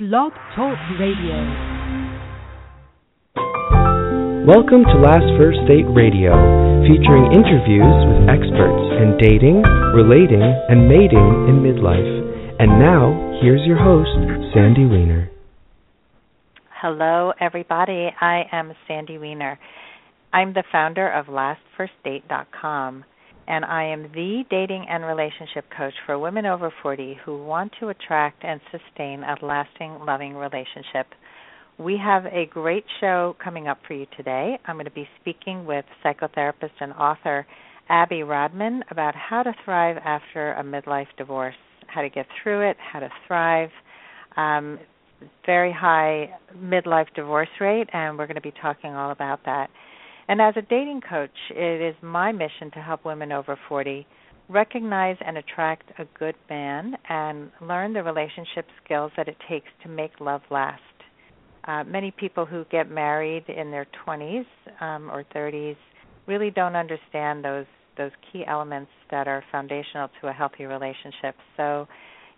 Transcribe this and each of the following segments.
Blog Talk Radio. Welcome to Last First Date Radio, featuring interviews with experts in dating, relating, and mating in midlife. And now, here's your host, Sandy Weiner. Hello, everybody. I am Sandy Weiner. I'm the founder of LastFirstDate.com, and I am the dating and relationship coach for women over 40 who want to attract and sustain a lasting, loving relationship. We have a great show coming up for you today. I'm going to be speaking with psychotherapist and author Abby Rodman about how to thrive after a midlife divorce, how to get through it, how to thrive. Um, very high midlife divorce rate, and we're going to be talking all about that. And as a dating coach, it is my mission to help women over 40 recognize and attract a good man and learn the relationship skills that it takes to make love last. Uh, many people who get married in their 20s um, or 30s really don't understand those those key elements that are foundational to a healthy relationship. So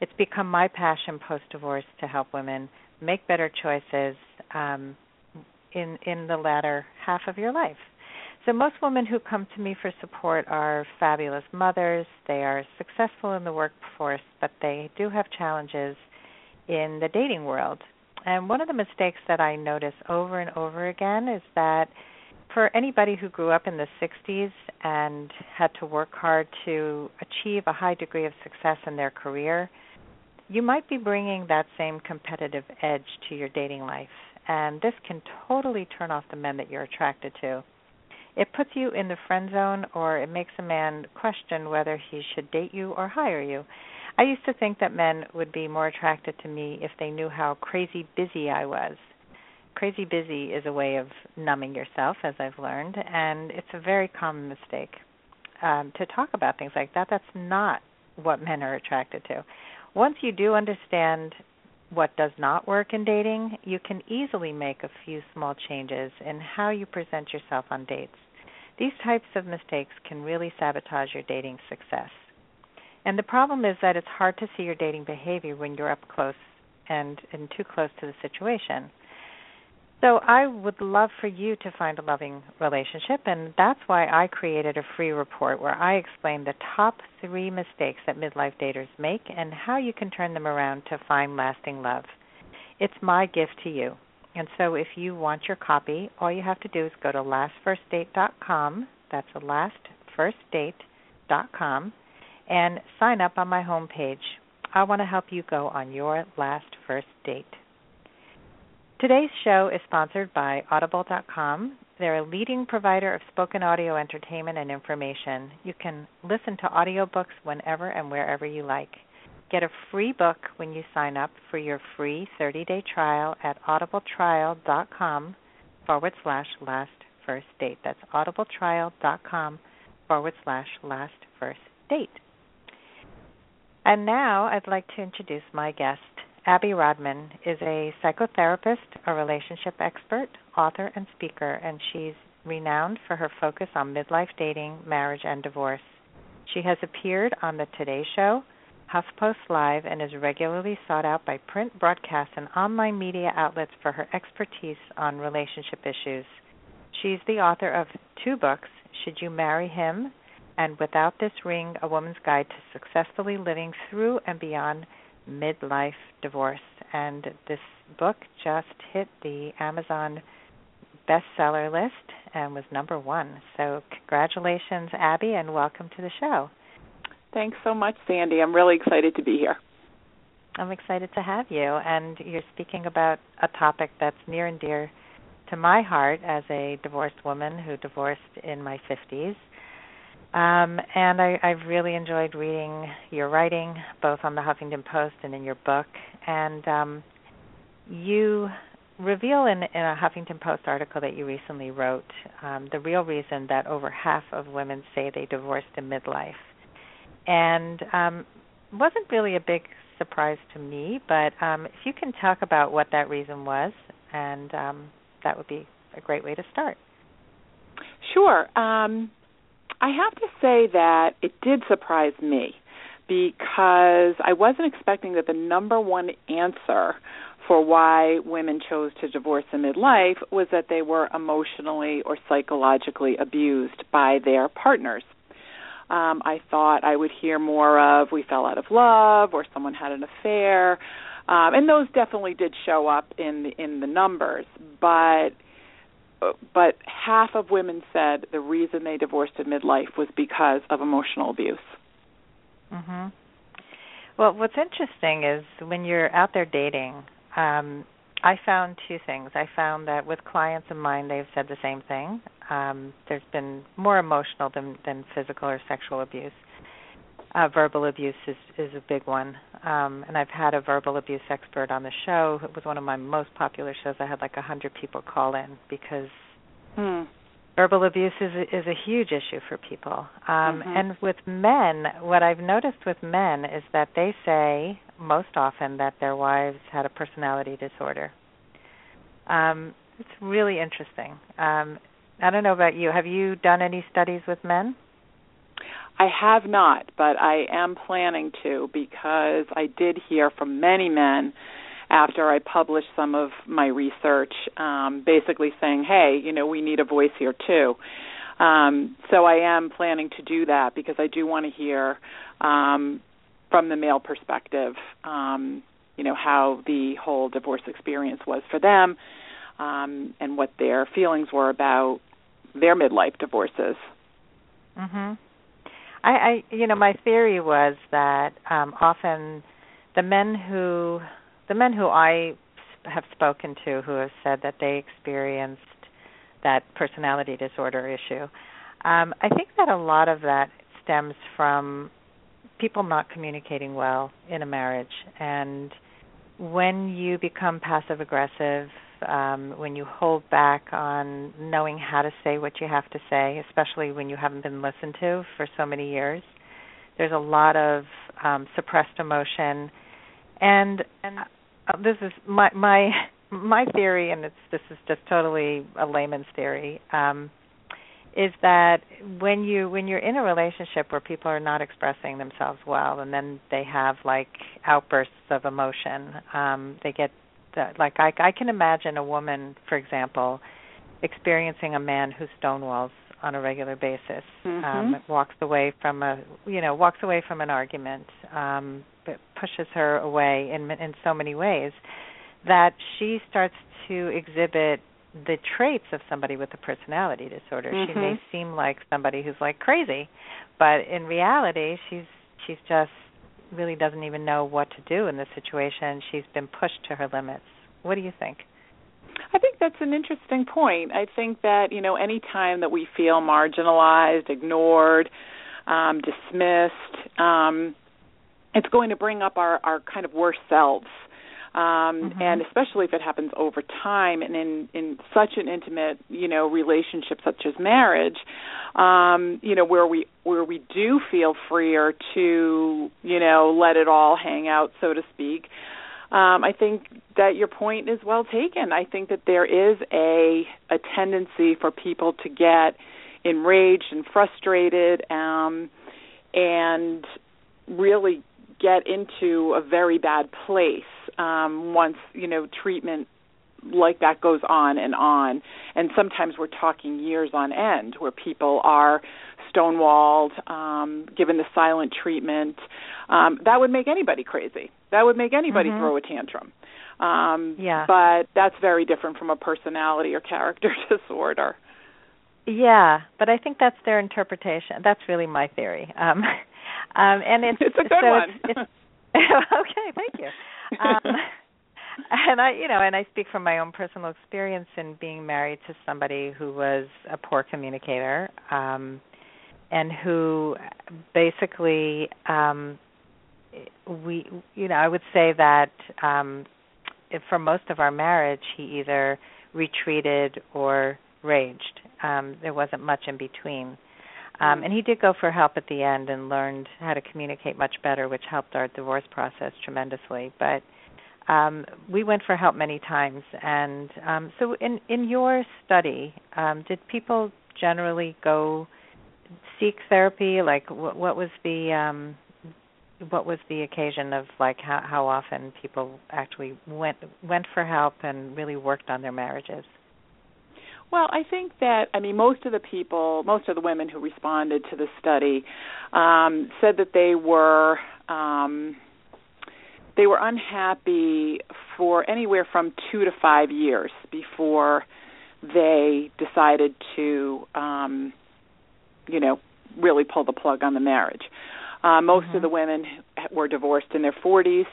it's become my passion post divorce to help women make better choices um, in in the latter half of your life. So most women who come to me for support are fabulous mothers. They are successful in the workforce, but they do have challenges in the dating world. And one of the mistakes that I notice over and over again is that for anybody who grew up in the 60s and had to work hard to achieve a high degree of success in their career, you might be bringing that same competitive edge to your dating life. And this can totally turn off the men that you're attracted to. It puts you in the friend zone, or it makes a man question whether he should date you or hire you. I used to think that men would be more attracted to me if they knew how crazy busy I was. Crazy busy is a way of numbing yourself, as I've learned, and it's a very common mistake um, to talk about things like that. That's not what men are attracted to once you do understand what does not work in dating, you can easily make a few small changes in how you present yourself on dates. These types of mistakes can really sabotage your dating success. And the problem is that it's hard to see your dating behavior when you're up close and, and too close to the situation. So I would love for you to find a loving relationship, and that's why I created a free report where I explain the top three mistakes that midlife daters make and how you can turn them around to find lasting love. It's my gift to you. And so if you want your copy, all you have to do is go to lastfirstdate.com. That's lastfirstdate.com and sign up on my homepage. I want to help you go on your last first date. Today's show is sponsored by Audible.com. They're a leading provider of spoken audio entertainment and information. You can listen to audiobooks whenever and wherever you like. Get a free book when you sign up for your free 30 day trial at audibletrial.com forward slash last first date. That's audibletrial.com forward slash last first date. And now I'd like to introduce my guest. Abby Rodman is a psychotherapist, a relationship expert, author, and speaker, and she's renowned for her focus on midlife dating, marriage, and divorce. She has appeared on The Today Show, HuffPost Live, and is regularly sought out by print, broadcast, and online media outlets for her expertise on relationship issues. She's the author of two books, Should You Marry Him? and Without This Ring, A Woman's Guide to Successfully Living Through and Beyond midlife divorce. And this book just hit the Amazon bestseller list and was number one. So, congratulations, Abby, and welcome to the show. Thanks so much, Sandy. I'm really excited to be here. I'm excited to have you. And you're speaking about a topic that's near and dear to my heart as a divorced woman who divorced in my 50s um, and I, I've really enjoyed reading your writing, both on the Huffington Post and in your book. And um, you reveal in, in a Huffington Post article that you recently wrote um, the real reason that over half of women say they divorced in midlife. And um, wasn't really a big surprise to me, but um, if you can talk about what that reason was, and um, that would be a great way to start. Sure. Um, I have to say that it did surprise me because I wasn't expecting that the number one answer for why women chose to divorce in midlife was that they were emotionally or psychologically abused by their partners. Um, I thought I would hear more of we fell out of love or someone had an affair, um, and those definitely did show up in the, in the numbers. But but half of women said the reason they divorced in midlife was because of emotional abuse. Mhm. Well, what's interesting is when you're out there dating, um, I found two things. I found that with clients of mine, they've said the same thing. Um, there's been more emotional than, than physical or sexual abuse. Uh, verbal abuse is, is a big one. Um, and I've had a verbal abuse expert on the show. It was one of my most popular shows. I had like a hundred people call in because hmm. verbal abuse is a, is a huge issue for people. Um, mm-hmm. And with men, what I've noticed with men is that they say most often that their wives had a personality disorder. Um, it's really interesting. Um, I don't know about you. Have you done any studies with men? I have not, but I am planning to because I did hear from many men after I published some of my research, um, basically saying, "Hey, you know, we need a voice here too." Um, so I am planning to do that because I do want to hear um, from the male perspective, um, you know, how the whole divorce experience was for them, um, and what their feelings were about their midlife divorces. Mhm. I, I you know my theory was that um often the men who the men who I have spoken to who have said that they experienced that personality disorder issue um I think that a lot of that stems from people not communicating well in a marriage. And when you become passive aggressive um, when you hold back on knowing how to say what you have to say, especially when you haven't been listened to for so many years. There's a lot of um, suppressed emotion, and and uh, this is my my my theory, and it's this is just totally a layman's theory. Um, is that when you when you're in a relationship where people are not expressing themselves well and then they have like outbursts of emotion um they get that like I I can imagine a woman, for example, experiencing a man who stonewalls on a regular basis, mm-hmm. um, walks away from a you know walks away from an argument, um, but pushes her away in in so many ways that she starts to exhibit the traits of somebody with a personality disorder. Mm-hmm. She may seem like somebody who's like crazy, but in reality, she's she's just really doesn't even know what to do in this situation. She's been pushed to her limits. What do you think? I think that's an interesting point. I think that, you know, any time that we feel marginalized, ignored, um, dismissed, um, it's going to bring up our, our kind of worst selves um mm-hmm. and especially if it happens over time and in in such an intimate you know relationship such as marriage um you know where we where we do feel freer to you know let it all hang out so to speak. Um i think that your point is well taken. I think that there is a a tendency for people to get enraged and frustrated um and really get into a very bad place um, once you know treatment like that goes on and on. And sometimes we're talking years on end where people are stonewalled, um, given the silent treatment. Um, that would make anybody crazy. That would make anybody mm-hmm. throw a tantrum. Um, yeah. But that's very different from a personality or character disorder. Yeah, but I think that's their interpretation. That's really my theory. Um, um, and it's, it's a good so one. It's, it's, okay, thank you. Um, and I, you know, and I speak from my own personal experience in being married to somebody who was a poor communicator, um, and who basically, um, we, you know, I would say that um, for most of our marriage, he either retreated or raged. Um, there wasn't much in between. Um, and he did go for help at the end and learned how to communicate much better, which helped our divorce process tremendously. But um, we went for help many times. And um, so, in in your study, um, did people generally go seek therapy? Like, what, what was the um, what was the occasion of like how how often people actually went went for help and really worked on their marriages? Well, I think that I mean most of the people, most of the women who responded to the study, um, said that they were um, they were unhappy for anywhere from two to five years before they decided to, um, you know, really pull the plug on the marriage. Uh, most mm-hmm. of the women were divorced in their 40s.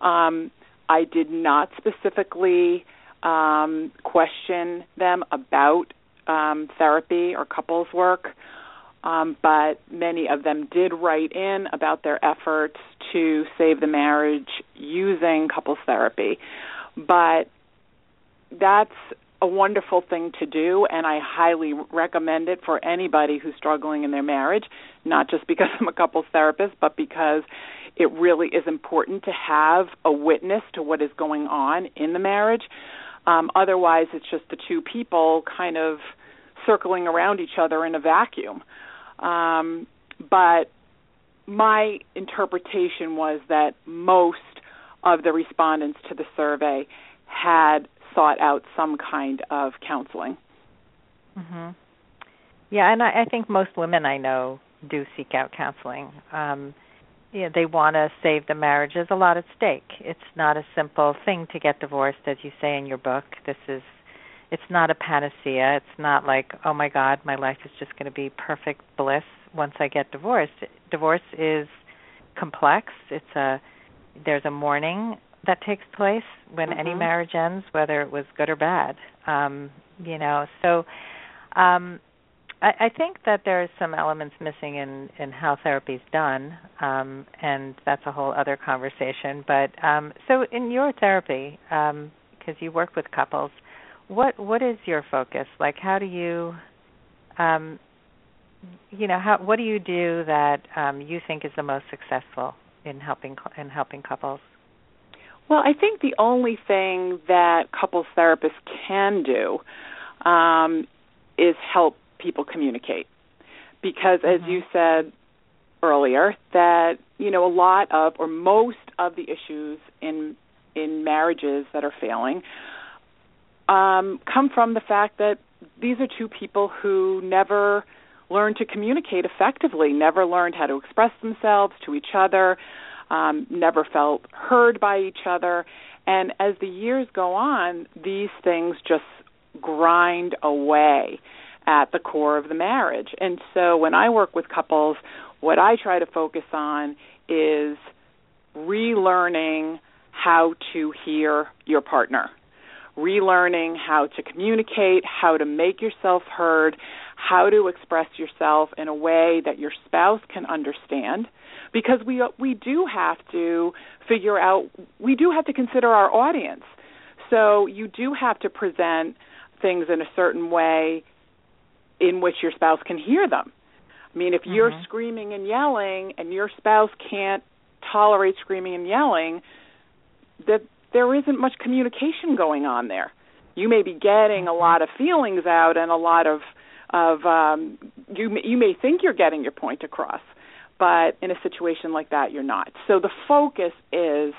Um, I did not specifically um, question them about um, therapy or couples work, um, but many of them did write in about their efforts to save the marriage using couples therapy. But that's a wonderful thing to do, and I highly recommend it for anybody who's struggling in their marriage, not just because I'm a couples therapist, but because it really is important to have a witness to what is going on in the marriage. Um, otherwise, it's just the two people kind of circling around each other in a vacuum. Um, but my interpretation was that most of the respondents to the survey had sought out some kind of counseling. Mhm. Yeah, and I, I think most women I know do seek out counseling. Um yeah, they want to save the marriage. There's a lot at stake. It's not a simple thing to get divorced, as you say in your book. This is, it's not a panacea. It's not like, oh my God, my life is just going to be perfect bliss once I get divorced. Divorce is complex. It's a, there's a mourning that takes place when mm-hmm. any marriage ends, whether it was good or bad. Um, you know, so um, I, I think that there are some elements missing in in how therapy is done, um, and that's a whole other conversation. But um, so in your therapy, because um, you work with couples, what what is your focus? Like, how do you um, you know how what do you do that um, you think is the most successful in helping in helping couples well, I think the only thing that couples therapists can do um, is help people communicate. Because, as mm-hmm. you said earlier, that you know a lot of or most of the issues in in marriages that are failing um, come from the fact that these are two people who never learned to communicate effectively, never learned how to express themselves to each other, um, never felt heard by each other. And as the years go on, these things just grind away at the core of the marriage. And so when I work with couples, what I try to focus on is relearning how to hear your partner, relearning how to communicate, how to make yourself heard, how to express yourself in a way that your spouse can understand because we we do have to figure out we do have to consider our audience. So you do have to present things in a certain way in which your spouse can hear them. I mean, if mm-hmm. you're screaming and yelling and your spouse can't tolerate screaming and yelling, that there isn't much communication going on there. You may be getting a mm-hmm. lot of feelings out and a lot of of um you you may think you're getting your point across but in a situation like that, you're not. So the focus is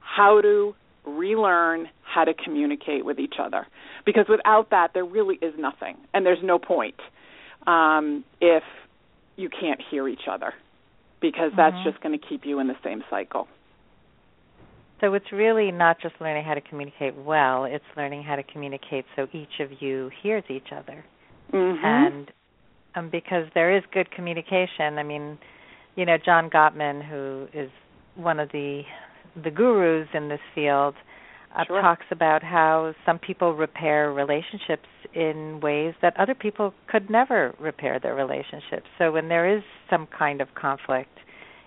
how to relearn how to communicate with each other. Because without that, there really is nothing, and there's no point um, if you can't hear each other, because that's mm-hmm. just going to keep you in the same cycle. So it's really not just learning how to communicate well, it's learning how to communicate so each of you hears each other. Mm-hmm. And um, because there is good communication. I mean, you know, John Gottman, who is one of the the gurus in this field, uh, sure. talks about how some people repair relationships in ways that other people could never repair their relationships. So when there is some kind of conflict,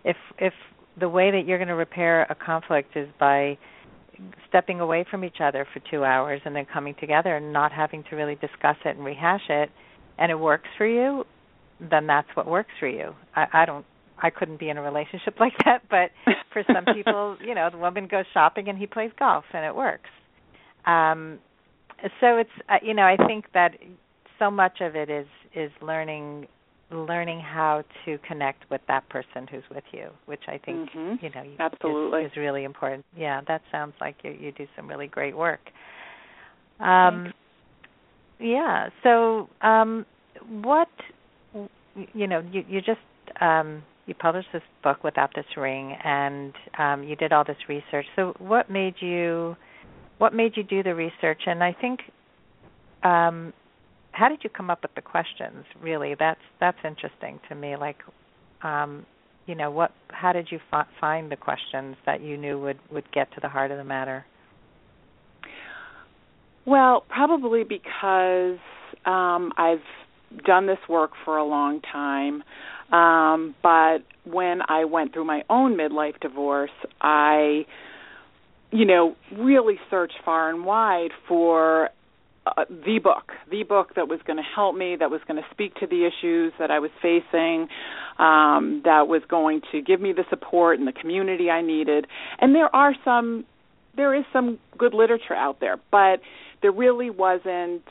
if if the way that you're going to repair a conflict is by stepping away from each other for 2 hours and then coming together and not having to really discuss it and rehash it, and it works for you, then that's what works for you. I, I don't I couldn't be in a relationship like that, but for some people, you know, the woman goes shopping and he plays golf and it works. Um so it's uh, you know, I think that so much of it is is learning learning how to connect with that person who's with you, which I think mm-hmm. you know absolutely is, is, really important. Yeah, that sounds like you you do some really great work. Um, yeah. So, um, what you know, you you just um, you published this book without this ring, and um, you did all this research. So, what made you what made you do the research? And I think, um, how did you come up with the questions? Really, that's that's interesting to me. Like, um, you know, what? How did you f- find the questions that you knew would would get to the heart of the matter? Well, probably because um, I've done this work for a long time. Um, but when I went through my own midlife divorce, I, you know, really searched far and wide for uh, the book, the book that was going to help me, that was going to speak to the issues that I was facing, um, that was going to give me the support and the community I needed. And there are some, there is some good literature out there, but there really wasn't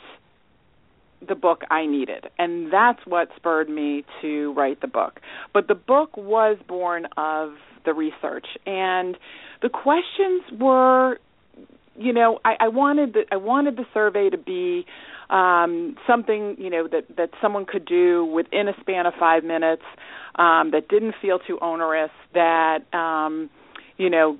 the book I needed. And that's what spurred me to write the book. But the book was born of the research and the questions were you know, I, I wanted the I wanted the survey to be um, something you know that that someone could do within a span of five minutes, um, that didn't feel too onerous, that um, you know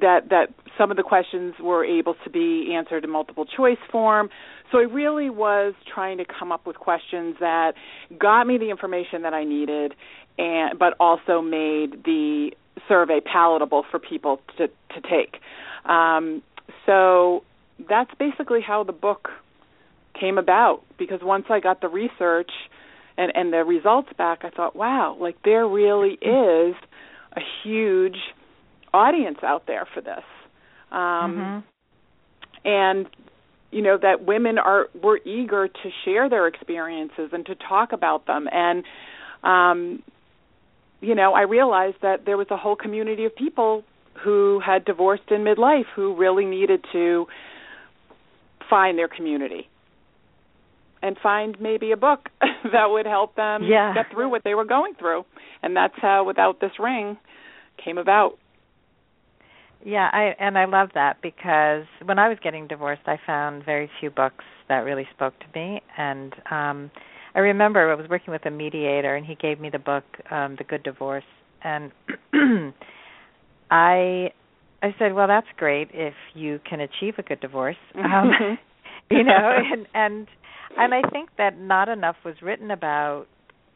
that that some of the questions were able to be answered in multiple choice form. So I really was trying to come up with questions that got me the information that I needed, and but also made the survey palatable for people to to take. Um, so that's basically how the book came about. Because once I got the research and and the results back, I thought, wow, like there really is a huge audience out there for this. Um, mm-hmm. And you know that women are were eager to share their experiences and to talk about them. And um you know i realized that there was a whole community of people who had divorced in midlife who really needed to find their community and find maybe a book that would help them yeah. get through what they were going through. And that's how without this ring came about yeah, I and I love that because when I was getting divorced, I found very few books that really spoke to me and um I remember I was working with a mediator and he gave me the book um The Good Divorce and I I said, "Well, that's great if you can achieve a good divorce." Um you know, and and and I think that not enough was written about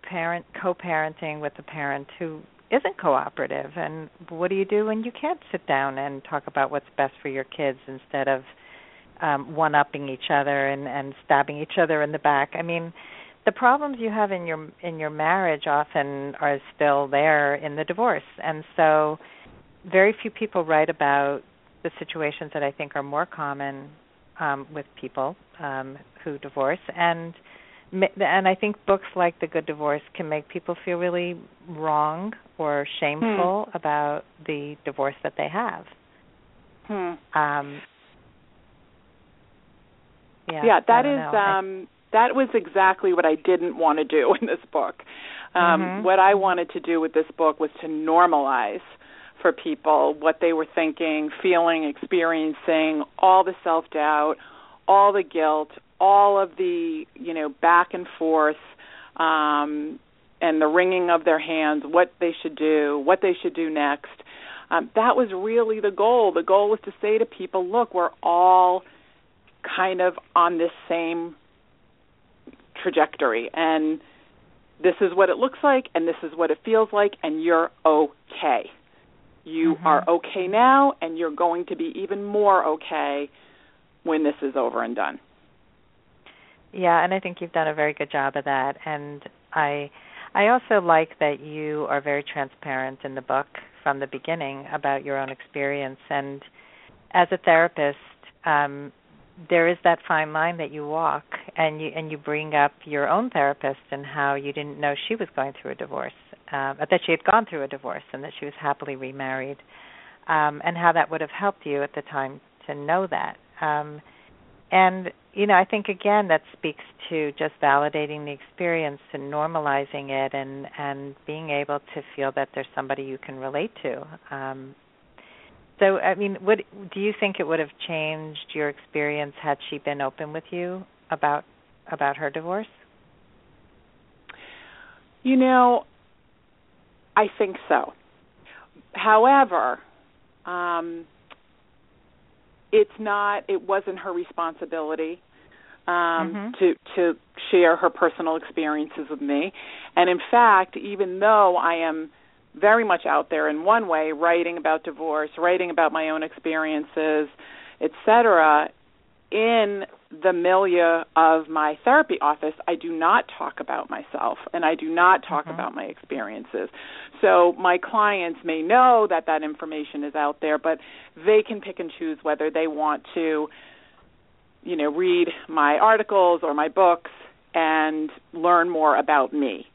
parent co-parenting with a parent who isn't cooperative and what do you do when you can't sit down and talk about what's best for your kids instead of um one upping each other and and stabbing each other in the back? I mean the problems you have in your in your marriage often are still there in the divorce and so very few people write about the situations that i think are more common um with people um who divorce and and I think books like The Good Divorce can make people feel really wrong or shameful hmm. about the divorce that they have. Hmm. Um, yeah, yeah, that is um, that was exactly what I didn't want to do in this book. Um, mm-hmm. What I wanted to do with this book was to normalize for people what they were thinking, feeling, experiencing, all the self doubt, all the guilt, all of the you know back and forth um, and the wringing of their hands, what they should do, what they should do next. Um, that was really the goal. The goal was to say to people, look, we're all kind of on this same trajectory, and this is what it looks like, and this is what it feels like, and you're okay. You mm-hmm. are okay now, and you're going to be even more okay when this is over and done. Yeah, and I think you've done a very good job of that. And I I also like that you are very transparent in the book from the beginning about your own experience and as a therapist, um there is that fine line that you walk and you and you bring up your own therapist and how you didn't know she was going through a divorce uh, that she had gone through a divorce and that she was happily remarried um and how that would have helped you at the time to know that um and you know, I think again that speaks to just validating the experience and normalizing it, and and being able to feel that there's somebody you can relate to. Um, so, I mean, what do you think it would have changed your experience had she been open with you about about her divorce? You know, I think so. However, um, it's not. It wasn't her responsibility um, mm-hmm. to to share her personal experiences with me, and in fact, even though I am very much out there in one way, writing about divorce, writing about my own experiences, etc. In the milieu of my therapy office, I do not talk about myself and I do not talk mm-hmm. about my experiences. So my clients may know that that information is out there, but they can pick and choose whether they want to, you know, read my articles or my books and learn more about me.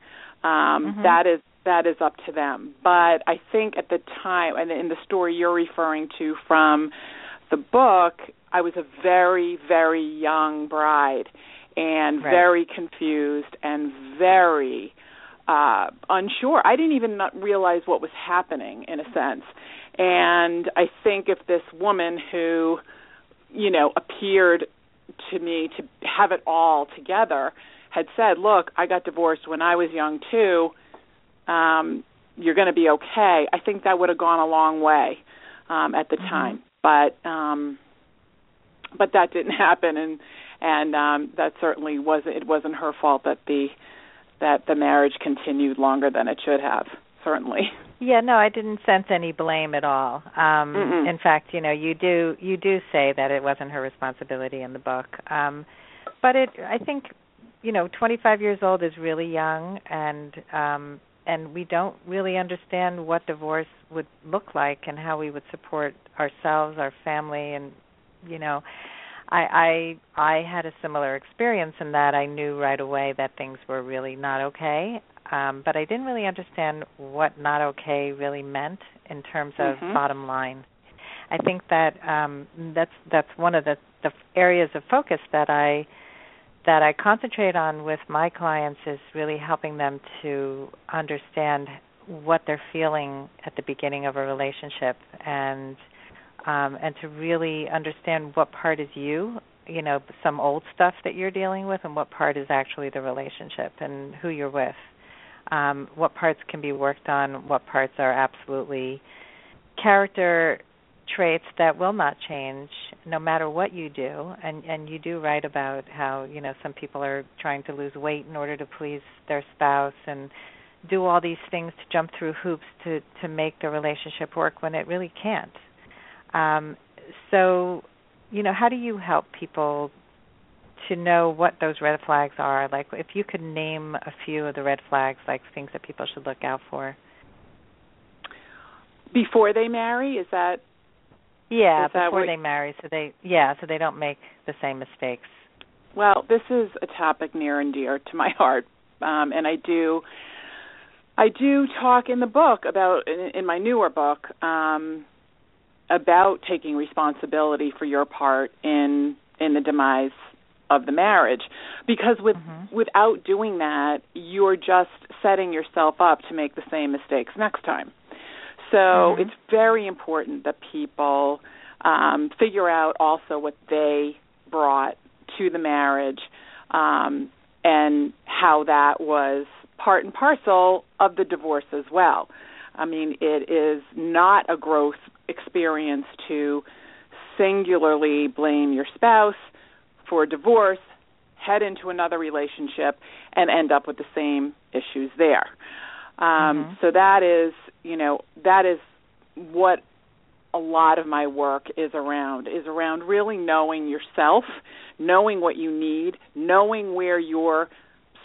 Um, mm-hmm. that is that is up to them. But I think at the time, and in the story you're referring to from the book, I was a very, very young bride and right. very confused and very uh unsure. I didn't even not realize what was happening in a sense. And I think if this woman who, you know, appeared to me to have it all together had said, "Look, I got divorced when I was young too. Um you're going to be okay." I think that would have gone a long way um at the mm-hmm. time. But um but that didn't happen. And and um that certainly wasn't it wasn't her fault that the that the marriage continued longer than it should have certainly. Yeah no i didn't sense any blame at all. Um Mm-mm. in fact you know you do you do say that it wasn't her responsibility in the book. Um but it i think you know 25 years old is really young and um and we don't really understand what divorce would look like and how we would support ourselves our family and you know I I I had a similar experience in that I knew right away that things were really not okay. Um, but I didn't really understand what not okay really meant in terms of mm-hmm. bottom line. I think that um, that's that's one of the, the areas of focus that I that I concentrate on with my clients is really helping them to understand what they're feeling at the beginning of a relationship and um, and to really understand what part is you, you know, some old stuff that you're dealing with, and what part is actually the relationship and who you're with. Um, what parts can be worked on, what parts are absolutely character traits that will not change no matter what you do and and you do write about how you know some people are trying to lose weight in order to please their spouse and do all these things to jump through hoops to to make the relationship work when it really can't um, so, you know, how do you help people to know what those red flags are? Like, if you could name a few of the red flags, like things that people should look out for. Before they marry, is that? Yeah, is before they marry, so they yeah, so they don't make the same mistakes. Well, this is a topic near and dear to my heart, um, and I do, I do talk in the book about in, in my newer book um, about taking responsibility for your part in in the demise of the marriage because with mm-hmm. without doing that you're just setting yourself up to make the same mistakes next time so mm-hmm. it's very important that people um figure out also what they brought to the marriage um and how that was part and parcel of the divorce as well i mean it is not a growth experience to singularly blame your spouse for divorce, head into another relationship, and end up with the same issues there. Um, mm-hmm. So that is, you know, that is what a lot of my work is around is around really knowing yourself, knowing what you need, knowing where your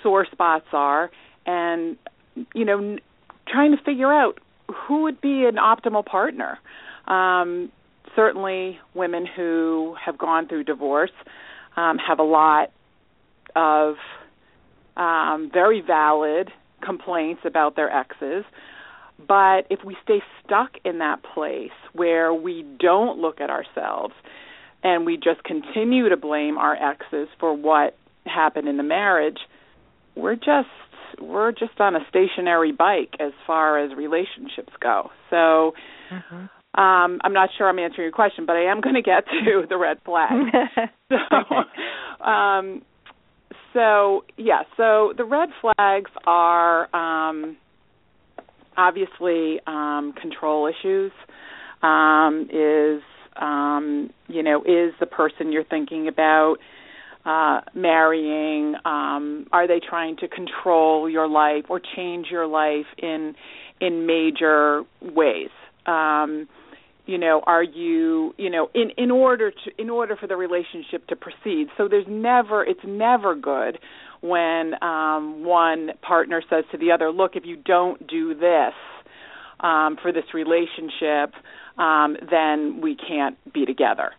sore spots are, and you know, trying to figure out who would be an optimal partner. Um, certainly, women who have gone through divorce um, have a lot of um, very valid complaints about their exes. But if we stay stuck in that place where we don't look at ourselves and we just continue to blame our exes for what happened in the marriage, we're just we're just on a stationary bike as far as relationships go. So mm-hmm. um I'm not sure I'm answering your question, but I am going to get to the red flag. so um so yeah, so the red flags are um obviously um control issues um is um you know is the person you're thinking about uh, marrying? Um, are they trying to control your life or change your life in in major ways? Um, you know, are you you know in in order to in order for the relationship to proceed? So there's never it's never good when um, one partner says to the other, "Look, if you don't do this." Um, for this relationship, um, then we can't be together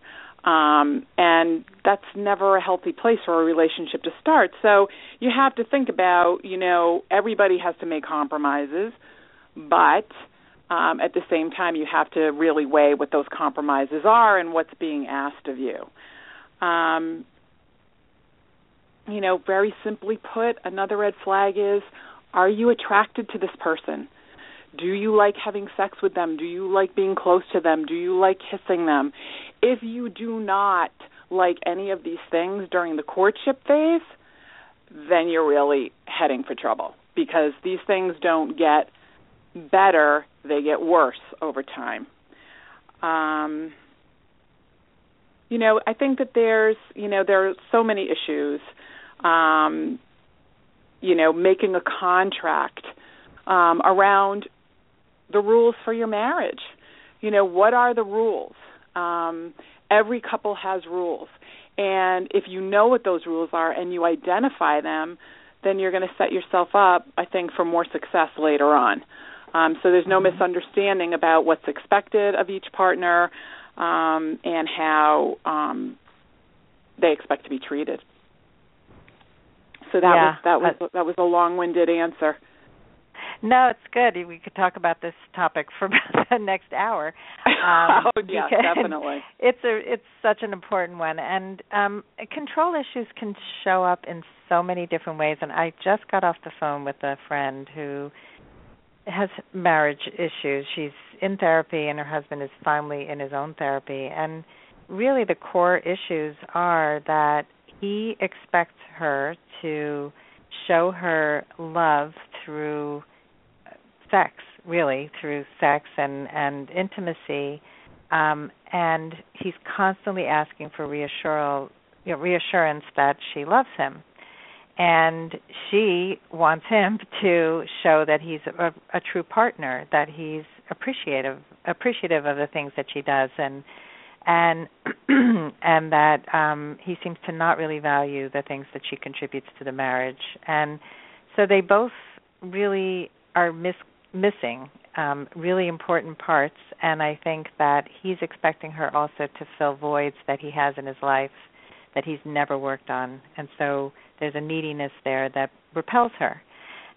um, and that's never a healthy place for a relationship to start. So you have to think about, you know, everybody has to make compromises, but um, at the same time, you have to really weigh what those compromises are and what's being asked of you. Um, you know, very simply put, another red flag is: Are you attracted to this person? Do you like having sex with them? Do you like being close to them? Do you like kissing them? If you do not like any of these things during the courtship phase, then you're really heading for trouble because these things don't get better, they get worse over time. Um, you know, I think that there's, you know, there are so many issues. Um, you know, making a contract um, around the rules for your marriage. You know, what are the rules? Um, every couple has rules. And if you know what those rules are and you identify them, then you're going to set yourself up, I think, for more success later on. Um, so there's no mm-hmm. misunderstanding about what's expected of each partner um, and how um, they expect to be treated. So that yeah. was that was that was a long-winded answer. No, it's good. We could talk about this topic for the next hour. Um, oh yeah, definitely. It's a it's such an important one, and um, control issues can show up in so many different ways. And I just got off the phone with a friend who has marriage issues. She's in therapy, and her husband is finally in his own therapy. And really, the core issues are that he expects her to show her love through sex really through sex and and intimacy. Um and he's constantly asking for reassurance you know, reassurance that she loves him. And she wants him to show that he's a, a true partner that he's appreciative appreciative of the things that she does. And and and that um he seems to not really value the things that she contributes to the marriage. And so they both really are mis missing um, really important parts, and I think that he's expecting her also to fill voids that he has in his life that he's never worked on, and so there's a neediness there that repels her,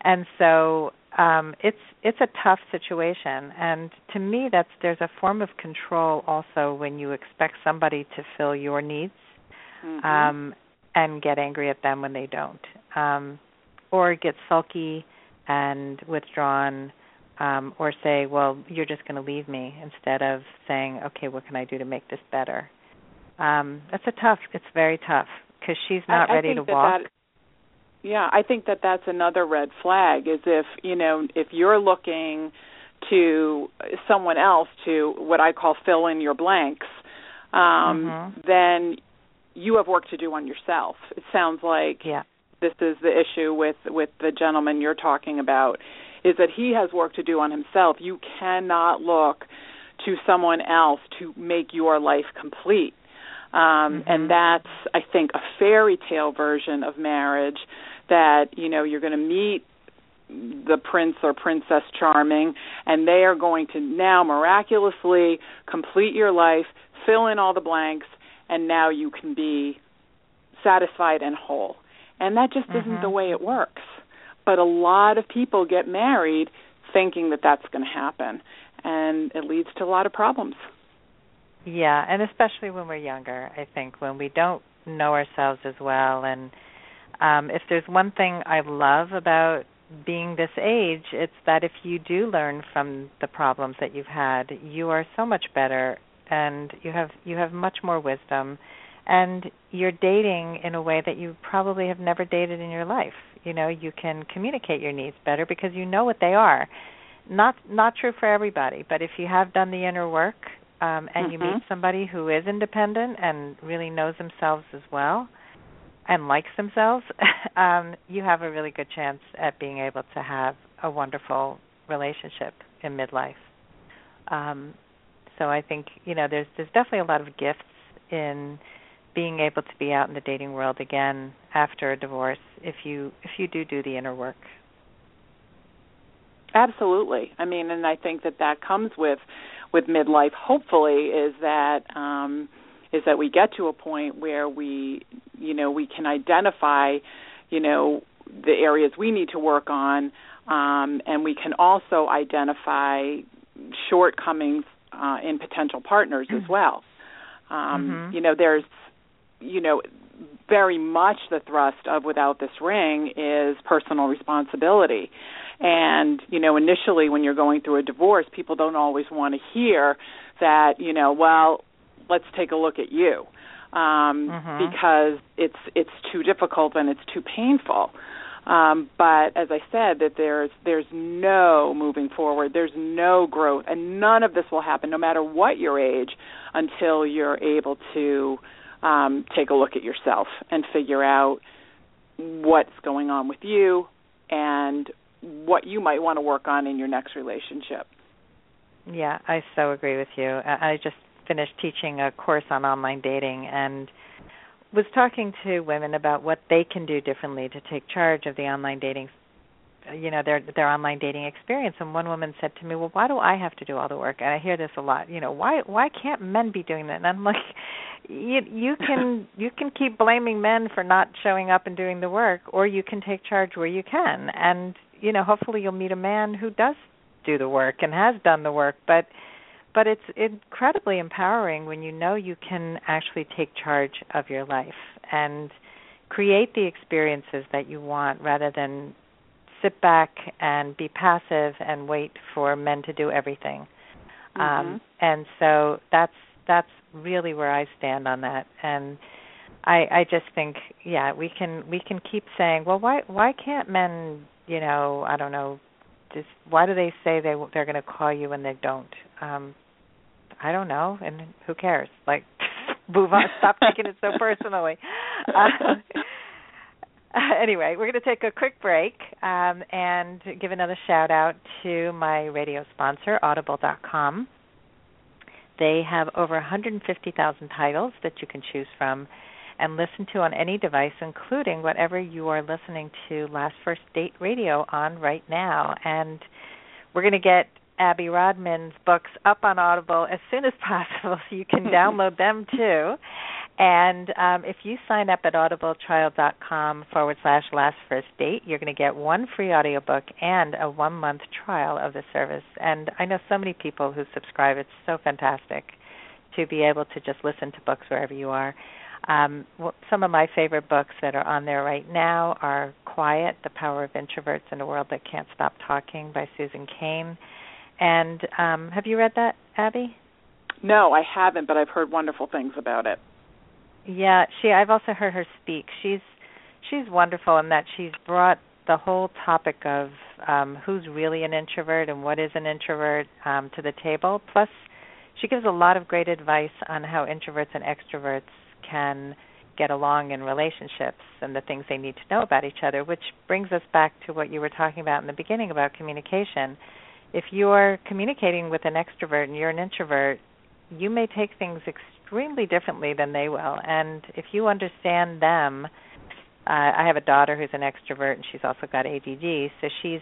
and so um, it's it's a tough situation, and to me, that's there's a form of control also when you expect somebody to fill your needs, mm-hmm. um, and get angry at them when they don't, um, or get sulky and withdrawn um, or say, well, you're just going to leave me, instead of saying, okay, what can I do to make this better? Um, that's a tough. It's very tough because she's not I, I ready to that walk. That, yeah, I think that that's another red flag. Is if you know if you're looking to someone else to what I call fill in your blanks, um, mm-hmm. then you have work to do on yourself. It sounds like yeah. this is the issue with with the gentleman you're talking about is that he has work to do on himself. You cannot look to someone else to make your life complete. Um, mm-hmm. And that's, I think, a fairy tale version of marriage that, you know, you're going to meet the prince or princess charming and they are going to now miraculously complete your life, fill in all the blanks, and now you can be satisfied and whole. And that just mm-hmm. isn't the way it works but a lot of people get married thinking that that's going to happen and it leads to a lot of problems Yeah, and especially when we're younger, I think when we don't know ourselves as well and um if there's one thing I love about being this age, it's that if you do learn from the problems that you've had, you are so much better and you have you have much more wisdom and you're dating in a way that you probably have never dated in your life. You know, you can communicate your needs better because you know what they are. Not not true for everybody, but if you have done the inner work um and mm-hmm. you meet somebody who is independent and really knows themselves as well and likes themselves, um you have a really good chance at being able to have a wonderful relationship in midlife. Um so I think, you know, there's there's definitely a lot of gifts in being able to be out in the dating world again after a divorce if you if you do do the inner work. Absolutely. I mean, and I think that that comes with with midlife. Hopefully, is that um, is that we get to a point where we, you know, we can identify, you know, the areas we need to work on, um, and we can also identify shortcomings uh, in potential partners as well. Um, mm-hmm. You know, there's, you know, very much the thrust of without this ring is personal responsibility. And, you know, initially when you're going through a divorce, people don't always want to hear that, you know, well, let's take a look at you. Um, mm-hmm. because it's it's too difficult and it's too painful. Um, but as I said, that there's there's no moving forward, there's no growth, and none of this will happen, no matter what your age, until you're able to um, take a look at yourself and figure out what's going on with you and what you might want to work on in your next relationship. Yeah, I so agree with you. I just finished teaching a course on online dating and was talking to women about what they can do differently to take charge of the online dating you know their their online dating experience and one woman said to me well why do i have to do all the work and i hear this a lot you know why why can't men be doing that and i'm like you you can you can keep blaming men for not showing up and doing the work or you can take charge where you can and you know hopefully you'll meet a man who does do the work and has done the work but but it's incredibly empowering when you know you can actually take charge of your life and create the experiences that you want rather than sit back and be passive and wait for men to do everything. Mm-hmm. Um, and so that's that's really where I stand on that. And I I just think yeah we can we can keep saying well why why can't men you know I don't know just why do they say they they're going to call you and they don't? Um I don't know and who cares? Like move on stop taking it so personally. Uh, anyway, we're going to take a quick break um, and give another shout out to my radio sponsor, Audible.com. They have over 150,000 titles that you can choose from and listen to on any device, including whatever you are listening to Last First Date Radio on right now. And we're going to get Abby Rodman's books up on Audible as soon as possible so you can download them too. And um, if you sign up at audibletrial.com forward slash last first date, you're going to get one free audiobook and a one month trial of the service. And I know so many people who subscribe. It's so fantastic to be able to just listen to books wherever you are. Um, some of my favorite books that are on there right now are Quiet, The Power of Introverts in a World That Can't Stop Talking by Susan Cain. And um, have you read that, Abby? No, I haven't, but I've heard wonderful things about it. Yeah, she I've also heard her speak. She's she's wonderful in that she's brought the whole topic of um who's really an introvert and what is an introvert um to the table. Plus she gives a lot of great advice on how introverts and extroverts can get along in relationships and the things they need to know about each other, which brings us back to what you were talking about in the beginning about communication. If you're communicating with an extrovert and you're an introvert, you may take things extremely differently than they will. And if you understand them, uh, I have a daughter who's an extrovert, and she's also got ADD. So she's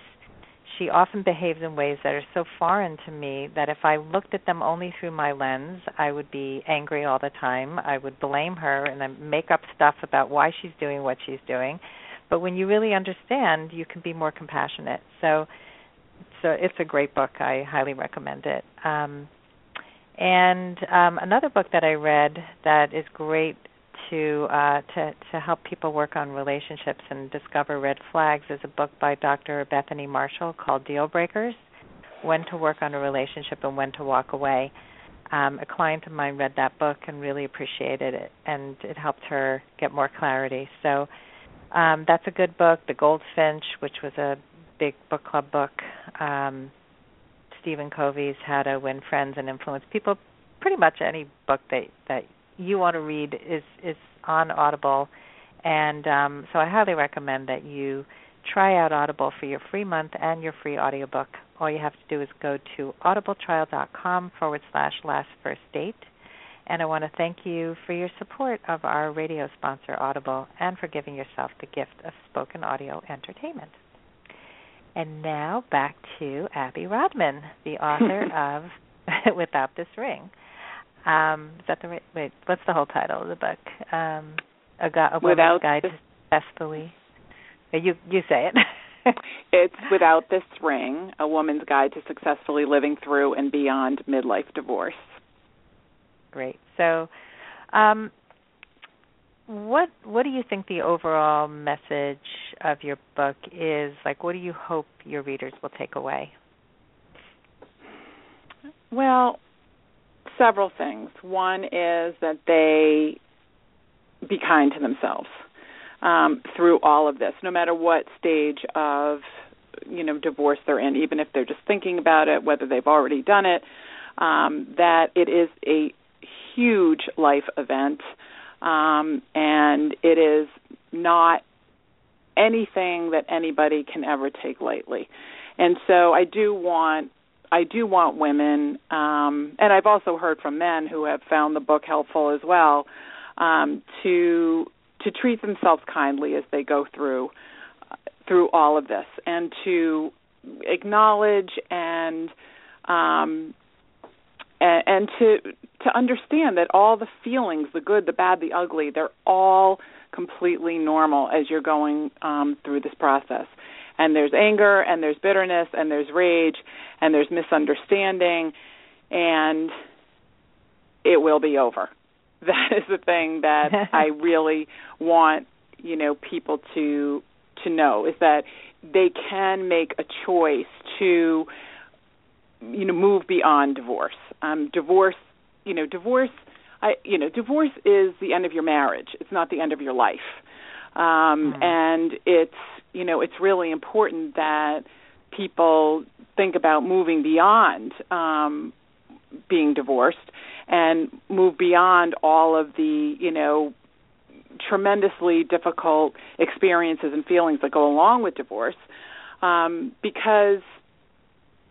she often behaves in ways that are so foreign to me that if I looked at them only through my lens, I would be angry all the time. I would blame her and then make up stuff about why she's doing what she's doing. But when you really understand, you can be more compassionate. So, so it's a great book. I highly recommend it. Um, And um, another book that I read that is great to uh, to to help people work on relationships and discover red flags is a book by Dr. Bethany Marshall called Deal Breakers: When to Work on a Relationship and When to Walk Away. Um, a client of mine read that book and really appreciated it, and it helped her get more clarity. So um, that's a good book. The Goldfinch, which was a big book club book. Um, Stephen Covey's How to Win Friends and Influence People. Pretty much any book that that you want to read is is on Audible, and um, so I highly recommend that you try out Audible for your free month and your free audiobook. All you have to do is go to audibletrial.com forward slash last first date. And I want to thank you for your support of our radio sponsor, Audible, and for giving yourself the gift of spoken audio entertainment. And now back to Abby Rodman, the author of Without This Ring. Um, is that the right? Wait, what's the whole title of the book? Um, a, gu- a Without guide this, to successfully. You you say it. it's without this ring, a woman's guide to successfully living through and beyond midlife divorce. Great. So, um, what what do you think the overall message of your book is? Like, what do you hope your readers will take away? Well, several things. One is that they be kind to themselves um, through all of this, no matter what stage of you know divorce they're in, even if they're just thinking about it, whether they've already done it. Um, that it is a huge life event, um, and it is not anything that anybody can ever take lightly. And so I do want I do want women, um, and I've also heard from men who have found the book helpful as well, um, to to treat themselves kindly as they go through through all of this, and to acknowledge and um, and to to understand that all the feelings, the good, the bad, the ugly, they're all completely normal as you're going um, through this process and there's anger and there's bitterness and there's rage and there's misunderstanding and it will be over. That is the thing that i really want you know people to to know is that they can make a choice to you know move beyond divorce. Um divorce you know divorce i you know divorce is the end of your marriage. It's not the end of your life. Um mm-hmm. and it's you know it's really important that people think about moving beyond um being divorced and move beyond all of the you know tremendously difficult experiences and feelings that go along with divorce um because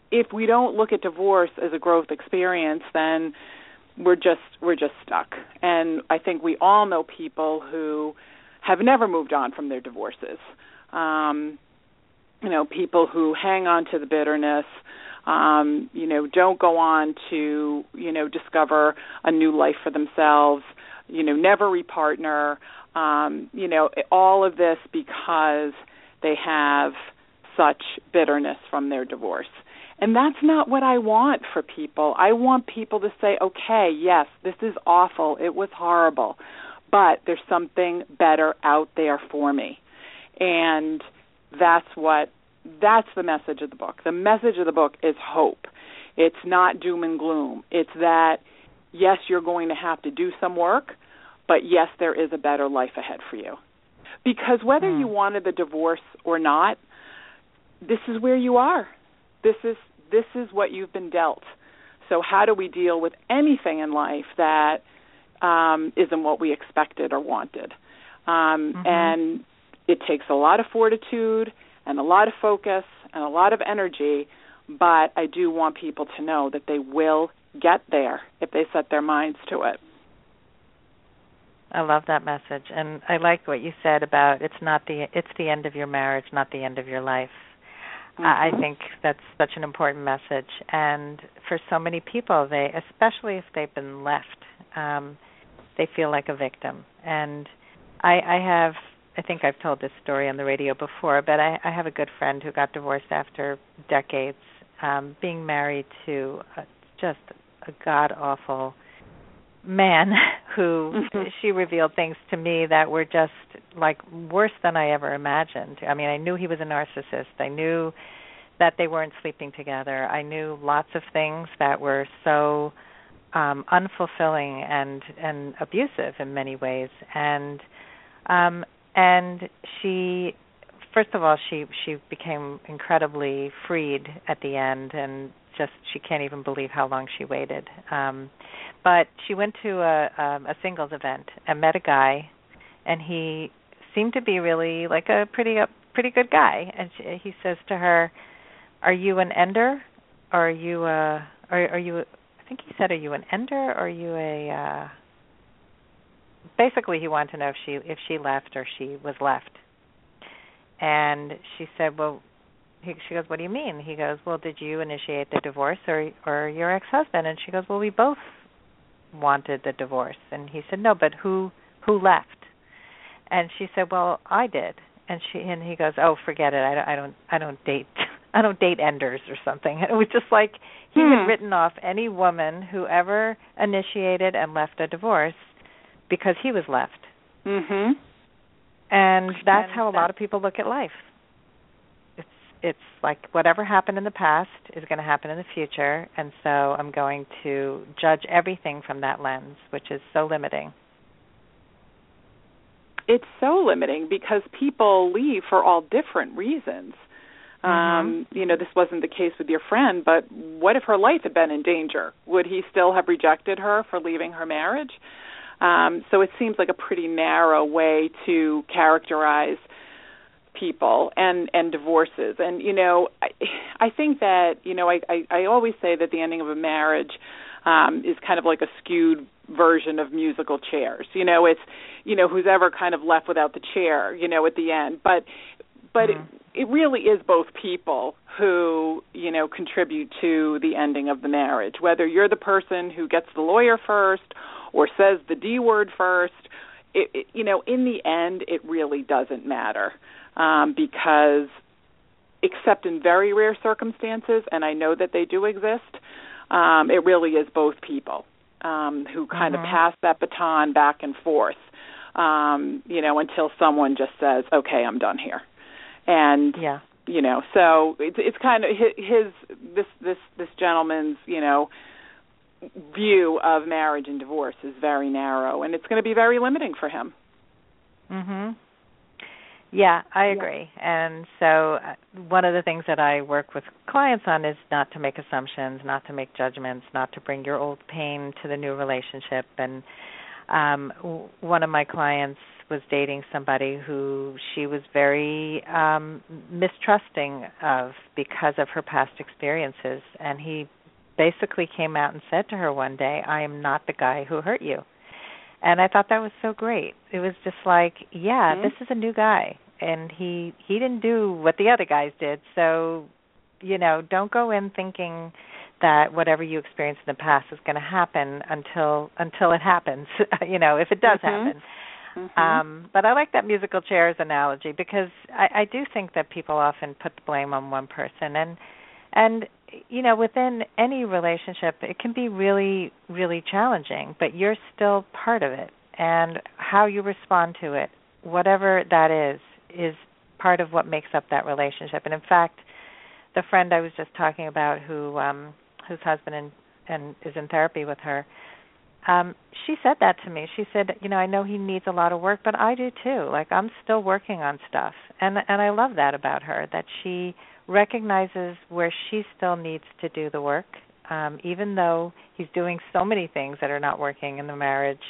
if we don't look at divorce as a growth experience then we're just we're just stuck. And i think we all know people who have never moved on from their divorces um, you know, people who hang on to the bitterness, um, you know, don't go on to, you know, discover a new life for themselves, you know, never repartner, um, you know, all of this because they have such bitterness from their divorce. And that's not what I want for people. I want people to say, okay, yes, this is awful. It was horrible. But there's something better out there for me and that's what that's the message of the book. The message of the book is hope. It's not doom and gloom. It's that yes, you're going to have to do some work, but yes, there is a better life ahead for you. Because whether mm. you wanted the divorce or not, this is where you are. This is this is what you've been dealt. So how do we deal with anything in life that um, not what we expected or wanted? Um, mm-hmm. And it takes a lot of fortitude and a lot of focus and a lot of energy, but I do want people to know that they will get there if they set their minds to it. I love that message and I like what you said about it's not the it's the end of your marriage, not the end of your life. Mm-hmm. I think that's such an important message and for so many people they especially if they've been left um they feel like a victim and I I have I think I've told this story on the radio before, but I, I have a good friend who got divorced after decades, um, being married to a, just a god awful man who Mhm. she revealed things to me that were just like worse than I ever imagined. I mean, I knew he was a narcissist. I knew that they weren't sleeping together. I knew lots of things that were so um unfulfilling and and abusive in many ways and um and she first of all she she became incredibly freed at the end and just she can't even believe how long she waited. Um but she went to a um, a singles event and met a guy and he seemed to be really like a pretty up pretty good guy. And she, he says to her are you an ender? Or are you uh are are you I think he said are you an ender? Or are you a uh basically he wanted to know if she if she left or she was left. And she said well he, she goes what do you mean? He goes well did you initiate the divorce or or your ex-husband? And she goes well we both wanted the divorce. And he said no but who who left? And she said well i did. And she and he goes oh forget it. I don't i don't i don't date i don't date enders or something. And it was just like he Hmm. had written off any woman who ever initiated and left a divorce because he was left Mhm. and that's how a lot of people look at life it's it's like whatever happened in the past is going to happen in the future and so i'm going to judge everything from that lens which is so limiting It's so limiting because people leave for all different reasons. Um, you know, this wasn't the case with your friend, but what if her life had been in danger? Would he still have rejected her for leaving her marriage? Um, so it seems like a pretty narrow way to characterize people and and divorces. And you know, I, I think that you know, I, I I always say that the ending of a marriage um, is kind of like a skewed version of musical chairs. You know, it's you know who's ever kind of left without the chair. You know, at the end, but but Mhm. it, it really is both people who you know contribute to the ending of the marriage. Whether you're the person who gets the lawyer first or says the D word first, it, it you know in the end it really doesn't matter um, because except in very rare circumstances, and I know that they do exist, um, it really is both people um, who kind Mhm. of pass that baton back and forth, um, you know, until someone just says, "Okay, I'm done here," and yeah you know, so it's it's kind of his, his this this this gentleman's you know view of marriage and divorce is very narrow, and it's going to be very limiting for him. Mhm. Yeah, I agree. And so uh, one of the things that I work with clients on is not to make assumptions, not to make judgments, not to bring your old pain to the new relationship and um one of my clients was dating somebody who she was very um mistrusting of because of her past experiences and he basically came out and said to her one day, "I am not the guy who hurt you." and I thought that was so great. It was just like, yeah, Mhm. this is a new guy, and he he didn't do what the other guys did. So, you know, don't go in thinking that whatever you experienced in the past is going to happen until until it happens. you know, if it does Mhm. happen. Mhm. Um, but I like that musical chairs analogy because I, I do think that people often put the blame on one person, and and you know within any relationship it can be really really challenging, but you're still part of it, and how you respond to it, whatever that is, is part of what makes up that relationship. And in fact, the friend I was just talking about who um whose husband and and is in therapy with her um she said that to me. She said you know i know he needs a lot of work but i do too. Like i'm still working on stuff. And and i love that about her that she recognizes where she still needs to do the work um even though he's doing so many things that are not working in the marriage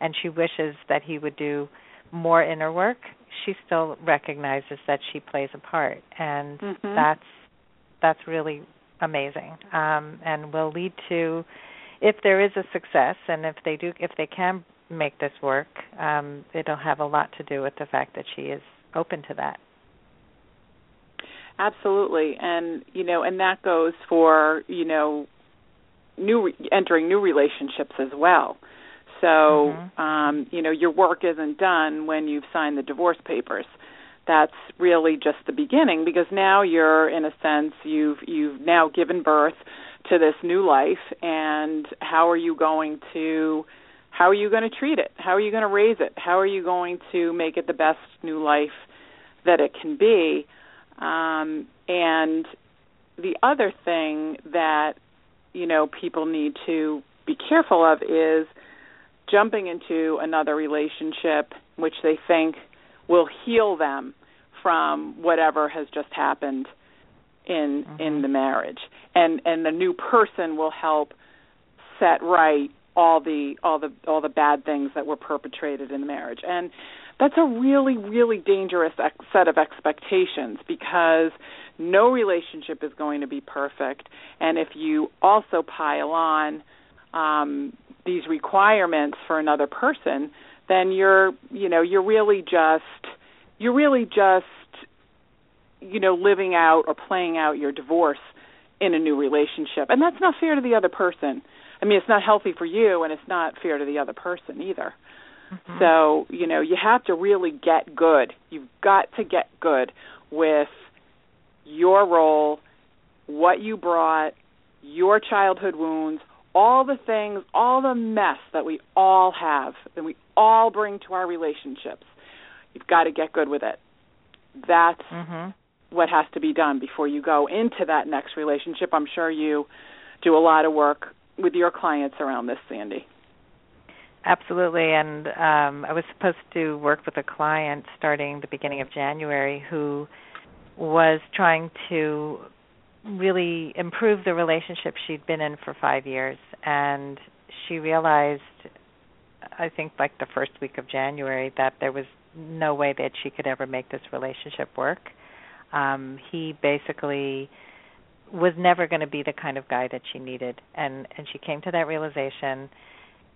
and she wishes that he would do more inner work. She still recognizes that she plays a part and Mhm. that's that's really amazing um and will lead to if there is a success and if they do if they can make this work um it'll have a lot to do with the fact that she is open to that Absolutely, and you know, and that goes for you know, new re- entering new relationships as well. So, Mhm. um, you know, your work isn't done when you've signed the divorce papers. That's really just the beginning because now you're, in a sense, you've you've now given birth to this new life and how are you going to how are you going to treat it? How are you going to raise it? How are you going to make it the best new life that it can be? Um and the other thing that you know people need to be careful of is jumping into another relationship which they think will heal them from whatever has just happened in mm-hmm. in the marriage. And and the new person will help set right all the all the all the bad things that were perpetrated in the marriage. And that's a really really dangerous ex- set of expectations because no relationship is going to be perfect. And if you also pile on um these requirements for another person then you're you know you're really just you're really just you know living out or playing out your divorce in a new relationship. And that's not fair to the other person. I mean it's not healthy for you and it's not fair to the other person either. Mm-hmm. so you know you have to really get good. You've got to get good with your role what you brought your childhood wounds all the things all the mess that we all have and we all bring to our relationships. You've got to get good with it. That's mm-hmm what has to be done before you go into that next relationship. I'm sure you do a lot of work with your clients around this, Sandy. Absolutely, and um, I was supposed to work with a client starting the beginning of January who was trying to really improve the relationship she'd been in for five years, and she realized, I think, like the first week of January, that there was no way that she could ever make this relationship work um he basically was never going to be the kind of guy that she needed and and she came to that realization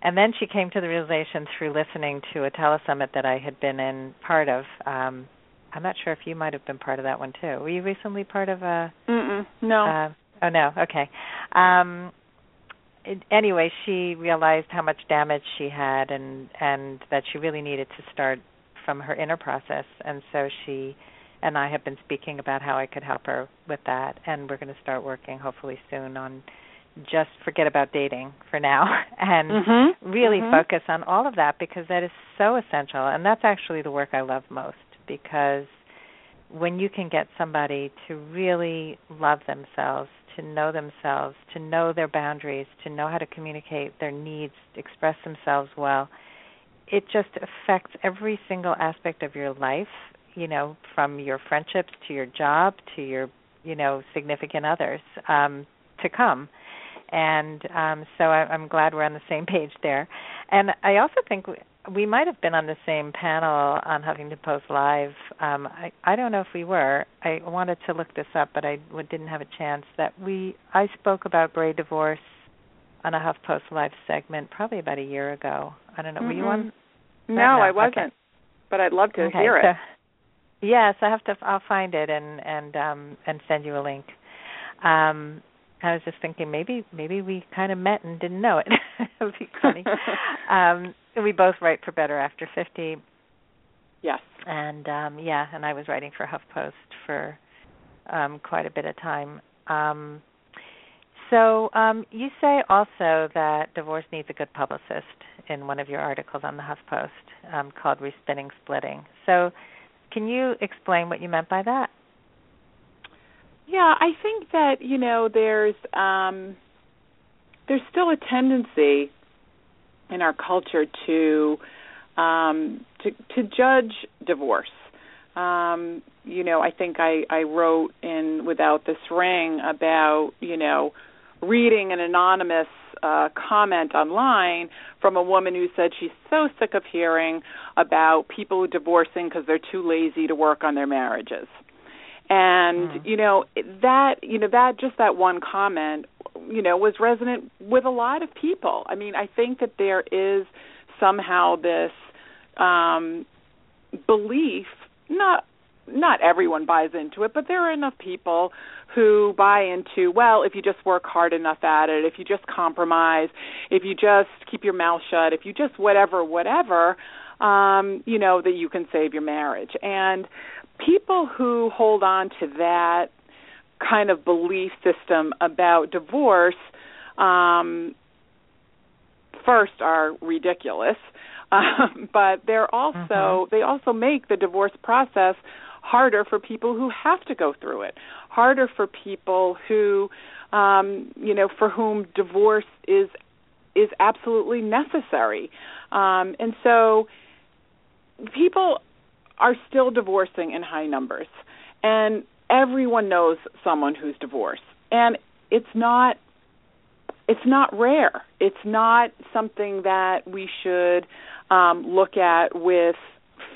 and then she came to the realization through listening to a telesummit that I had been in part of um I'm not sure if you might have been part of that one too. Were you recently part of a Mm-mm, no. Uh, oh no. Okay. Um it, anyway, she realized how much damage she had and and that she really needed to start from her inner process and so she and I have been speaking about how I could help her with that and we're going to start working hopefully soon on just forget about dating for now and mm-hmm. really mm-hmm. focus on all of that because that is so essential and that's actually the work I love most because when you can get somebody to really love themselves, to know themselves, to know their boundaries, to know how to communicate their needs, express themselves well, it just affects every single aspect of your life you know from your friendships to your job to your you know significant others um to come and um so I, i'm glad we're on the same page there and i also think we, we might have been on the same panel on Huffington Post Live. Um, I, I don't know if we were. I wanted to look this up, but I didn't have a chance. That we I spoke about gray divorce on a HuffPost Live segment probably about a year ago. I don't know. Mm-hmm. Were you on? No, I wasn't. Okay. But I'd love to okay, hear it. So, Yes, I have to. I'll find it and and um and send you a link. Um, I was just thinking maybe maybe we kind of met and didn't know it. it would be funny. um, we both write for Better After Fifty. Yes. And um yeah, and I was writing for HuffPost for um quite a bit of time. Um so um you say also that divorce needs a good publicist in one of your articles on the HuffPost um called Respinning Splitting. So can you explain what you meant by that? Yeah, I think that you know there's um, there's still a tendency in our culture to um, to to judge divorce. Um, you know, I think I I wrote in Without This Ring about you know reading an anonymous uh, comment online from a woman who said she's so sick of hearing about people divorcing because they're too lazy to work on their marriages. And mm. you know that you know that just that one comment you know was resonant with a lot of people. I mean, I think that there is somehow this um belief not not everyone buys into it, but there are enough people who buy into, well, if you just work hard enough at it, if you just compromise, if you just keep your mouth shut, if you just whatever, whatever, um, you know, that you can save your marriage. And people who hold on to that kind of belief system about divorce um first are ridiculous um, but they're also mm-hmm. they also make the divorce process harder for people who have to go through it harder for people who um you know for whom divorce is is absolutely necessary. Um and so people are still divorcing in high numbers and everyone knows someone who's divorced. And it's not it's not rare. It's not something that we should um look at with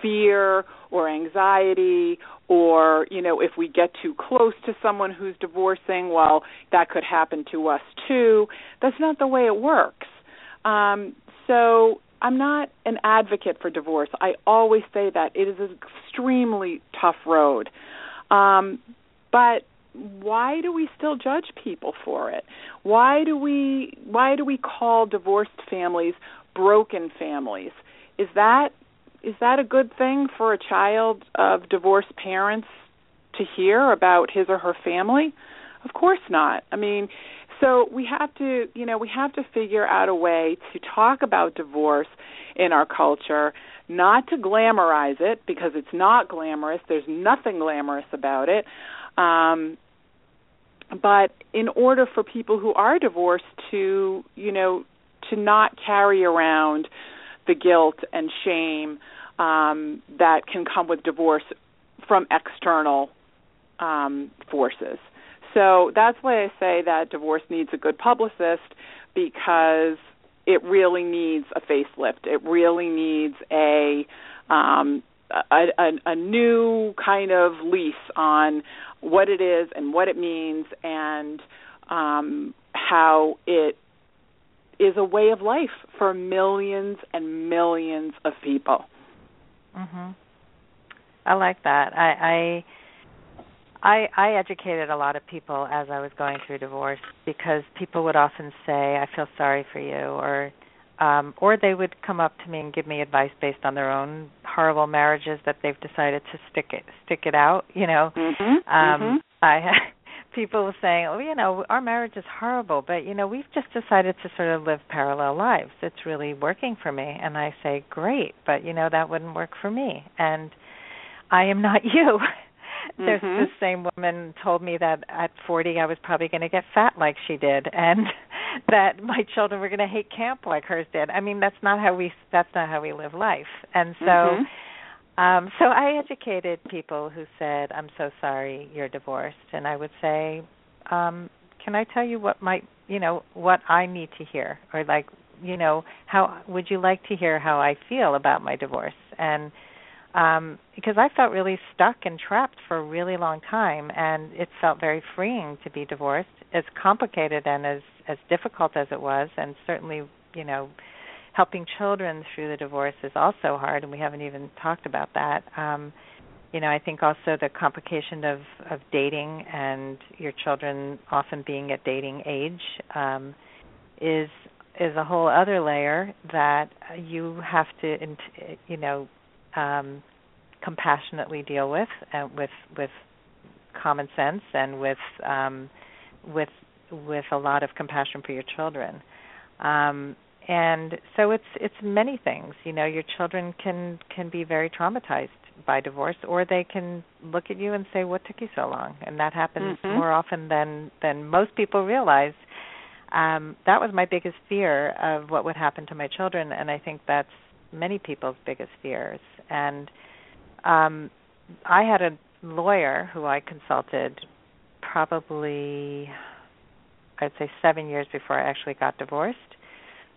fear or anxiety or you know if we get too close to someone who's divorcing well that could happen to us too. That's not the way it works. Um so i'm not an advocate for divorce. I always say that. It is an extremely tough road. Um but why do we still judge people for it? Why do we why do we call divorced families broken families? Is that is that a good thing for a child of divorced parents to hear about his or her family? Of course not. I mean, so we have to, you know, we have to figure out a way to talk about divorce in our culture, not to glamorize it because it's not glamorous. There's nothing glamorous about it. Um but in order for people who are divorced to, you know, to not carry around the guilt and shame um, that can come with divorce from external um, forces. So that's why I say that divorce needs a good publicist because it really needs a facelift. It really needs a um, a, a, a new kind of lease on what it is and what it means and um, how it is a way of life for millions and millions of people. Mhm. I like that. I I I I educated a lot of people as I was going through divorce because people would often say, "I feel sorry for you," or um or they would come up to me and give me advice based on their own horrible marriages that they've decided to stick it stick it out, you know. Mm-hmm. Um mm-hmm. I people saying, "Oh, you know, our marriage is horrible, but you know, we've just decided to sort of live parallel lives. It's really working for me." And I say, "Great, but you know, that wouldn't work for me." And I am not you. Mm-hmm. There's the same woman told me that at 40 I was probably going to get fat like she did and that my children were going to hate camp like hers did. I mean, that's not how we that's not how we live life. And so mm-hmm um, so I educated people who said, "I'm so sorry you're divorced," and I would say, um, "Can I tell you what might, you know, what I need to hear, or like, you know, how would you like to hear how I feel about my divorce?" And um, because I felt really stuck and trapped for a really long time, and it felt very freeing to be divorced, as complicated and as as difficult as it was, and certainly, you know helping children through the divorce is also hard, and we haven't even talked about that. Um, you know, I think also the complication of of dating and your children often being at dating age um, is is a whole other layer that you have to, you know, um, compassionately deal with, uh, with with common sense and with um, with with a lot of compassion for your children. Um, and so it's it's many things. You know your children can can be very traumatized by divorce or they can look at you and say what took you so long? And that happens mm-hmm. more often than than most people realize. Um that was my biggest fear of what would happen to my children and i think that's many people's biggest fears. And um i had a lawyer who i consulted probably i'd say 7 years before i actually got divorced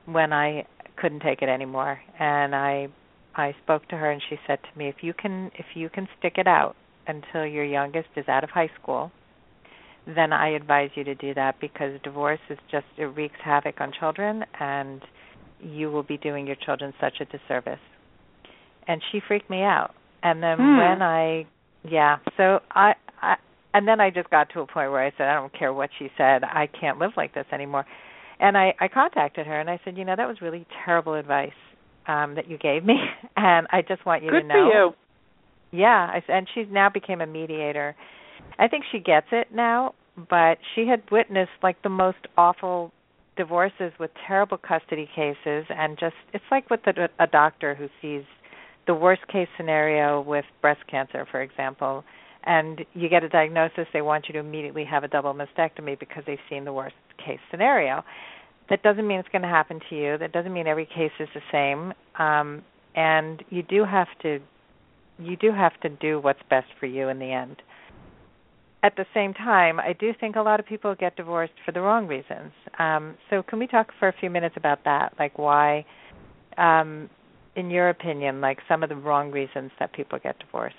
when I couldn't take it anymore and I I spoke to her and she said to me if you can if you can stick it out until your youngest is out of high school then I advise you to do that because divorce is just it wreaks havoc on children and you will be doing your children such a disservice. And she freaked me out. And then hmm. when I yeah, so I I and then I just got to a point where I said I don't care what she said, I can't live like this anymore and I, I contacted her and I said, you know, that was really terrible advice um, that you gave me, and I just want you Good to know. Good for you. Yeah, I, and she's now became a mediator, I think she gets it now, but she had witnessed like the most awful divorces with terrible custody cases and just it's like with a, a doctor who sees the worst case scenario with breast cancer for example and you get a diagnosis they want you to immediately have a double mastectomy because they've seen the worst case scenario that doesn't mean it's going to happen to you that doesn't mean every case is the same um and you do have to you do have to do what's best for you in the end at the same time, I do think a lot of people get divorced for the wrong reasons. Um, so, can we talk for a few minutes about that? Like, why, um, in your opinion, like some of the wrong reasons that people get divorced?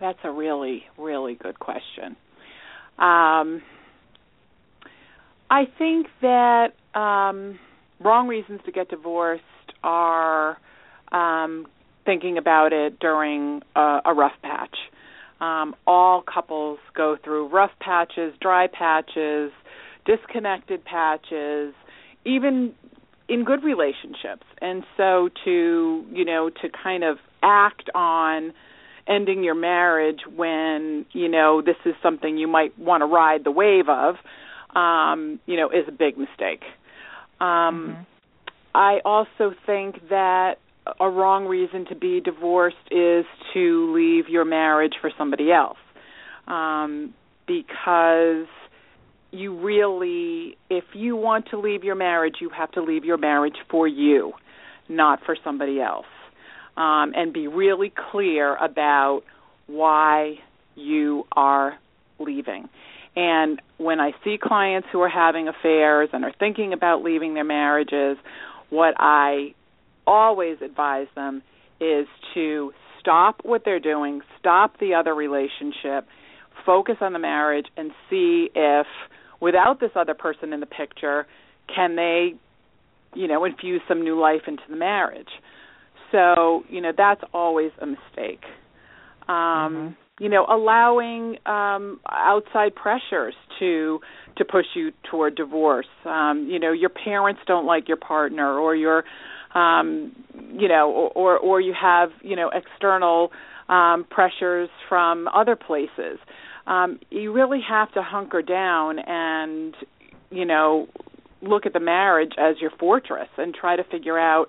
That's a really, really good question. Um, I think that um, wrong reasons to get divorced are um, thinking about it during a, a rough patch. Um, all couples go through rough patches, dry patches, disconnected patches, even in good relationships. And so to, you know, to kind of act on ending your marriage when, you know, this is something you might want to ride the wave of, um, you know, is a big mistake. Um, mm-hmm. I also think that a wrong reason to be divorced is to leave your marriage for somebody else. Um, because you really, if you want to leave your marriage, you have to leave your marriage for you, not for somebody else. Um, and be really clear about why you are leaving. And when I see clients who are having affairs and are thinking about leaving their marriages, what I always advise them is to stop what they're doing, stop the other relationship, focus on the marriage, and see if, without this other person in the picture, can they, you know, infuse some new life into the marriage. So, you know, that's always a mistake. Um, mm-hmm. You know, allowing um, outside pressures to to push you toward divorce. Um, you know, your parents don't like your partner, or your um, you know, or or you have you know external um, pressures from other places. Um, you really have to hunker down and you know look at the marriage as your fortress and try to figure out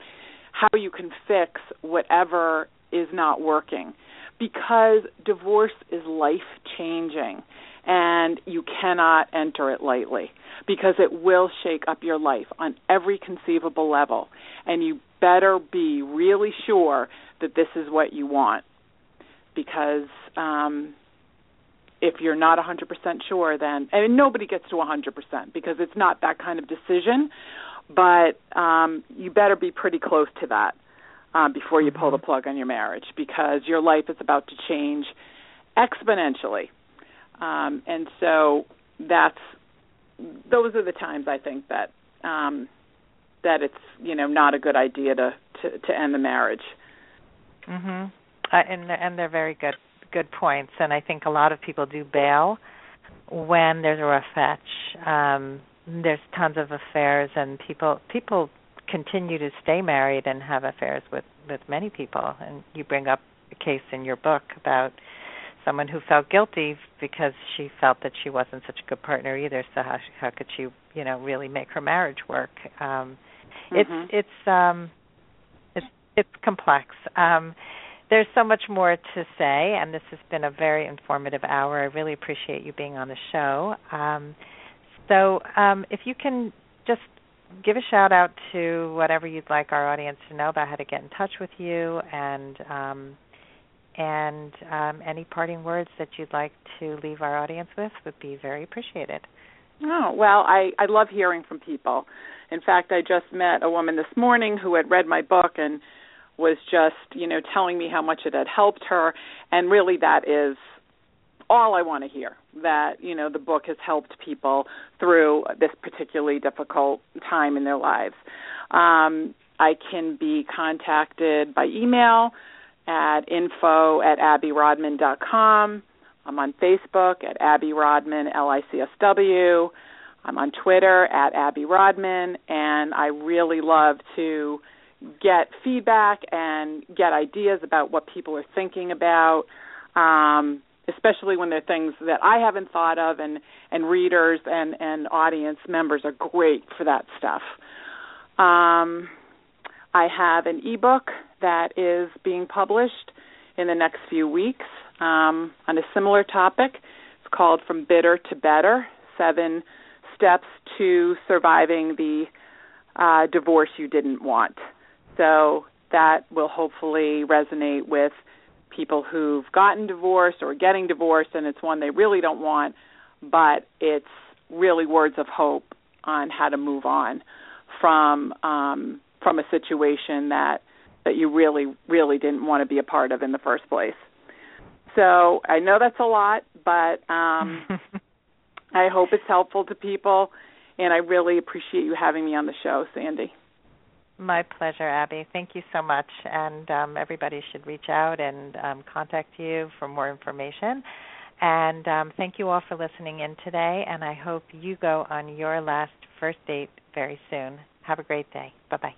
how you can fix whatever is not working. Because divorce is life changing and you cannot enter it lightly because it will shake up your life on every conceivable level and you better be really sure that this is what you want. Because um if you're not 100% sure then and nobody gets to 100% because it's not that kind of decision but um you better be pretty close to that um before you pull the mm-hmm. plug on your marriage because your life is about to change exponentially um and so that's those are the times I think that um that it's you know not a good idea to to, to end the marriage. Mhm. Uh, and and they're very good good points and I think a lot of people do bail when there's a rough patch. Um there's tons of affairs and people people continue to stay married and have affairs with with many people. And you bring up a case in your book about someone who felt guilty because she felt that she wasn't such a good partner either. So how how could she you know really make her marriage work? Um mm-hmm. it's it's um it's it's complex. Um there's so much more to say and this has been a very informative hour. I really appreciate you being on the show. Um so um if you can just give a shout out to whatever you'd like our audience to know about how to get in touch with you and um and um, any parting words that you'd like to leave our audience with would be very appreciated. Oh, well, I, I love hearing from people. In fact, I just met a woman this morning who had read my book and was just, you know, telling me how much it had helped her. And really, that is all I want to hear that, you know, the book has helped people through this particularly difficult time in their lives. Um, I can be contacted by email at info at abbyrodman.com. I'm on Facebook at Abby Rodman, L-I-C-S-W. I'm on Twitter at Abby Rodman, and I really love to get feedback and get ideas about what people are thinking about. Um, especially when they're things that I haven't thought of and and readers and and audience members are great for that stuff. Um, I have an ebook that is being published in the next few weeks um, on a similar topic. It's called From Bitter to Better: Seven Steps to Surviving the uh, Divorce You Didn't Want. So that will hopefully resonate with people who've gotten divorced or getting divorced and it's one they really don't want, but it's really words of hope on how to move on from um from a situation that that you really really didn't want to be a part of in the first place. So, I know that's a lot, but um I hope it's helpful to people and I really appreciate you having me on the show, Sandy. My pleasure, Abby. Thank you so much. And um, everybody should reach out and um, contact you for more information. And um, thank you all for listening in today. And I hope you go on your last first date very soon. Have a great day. Bye bye.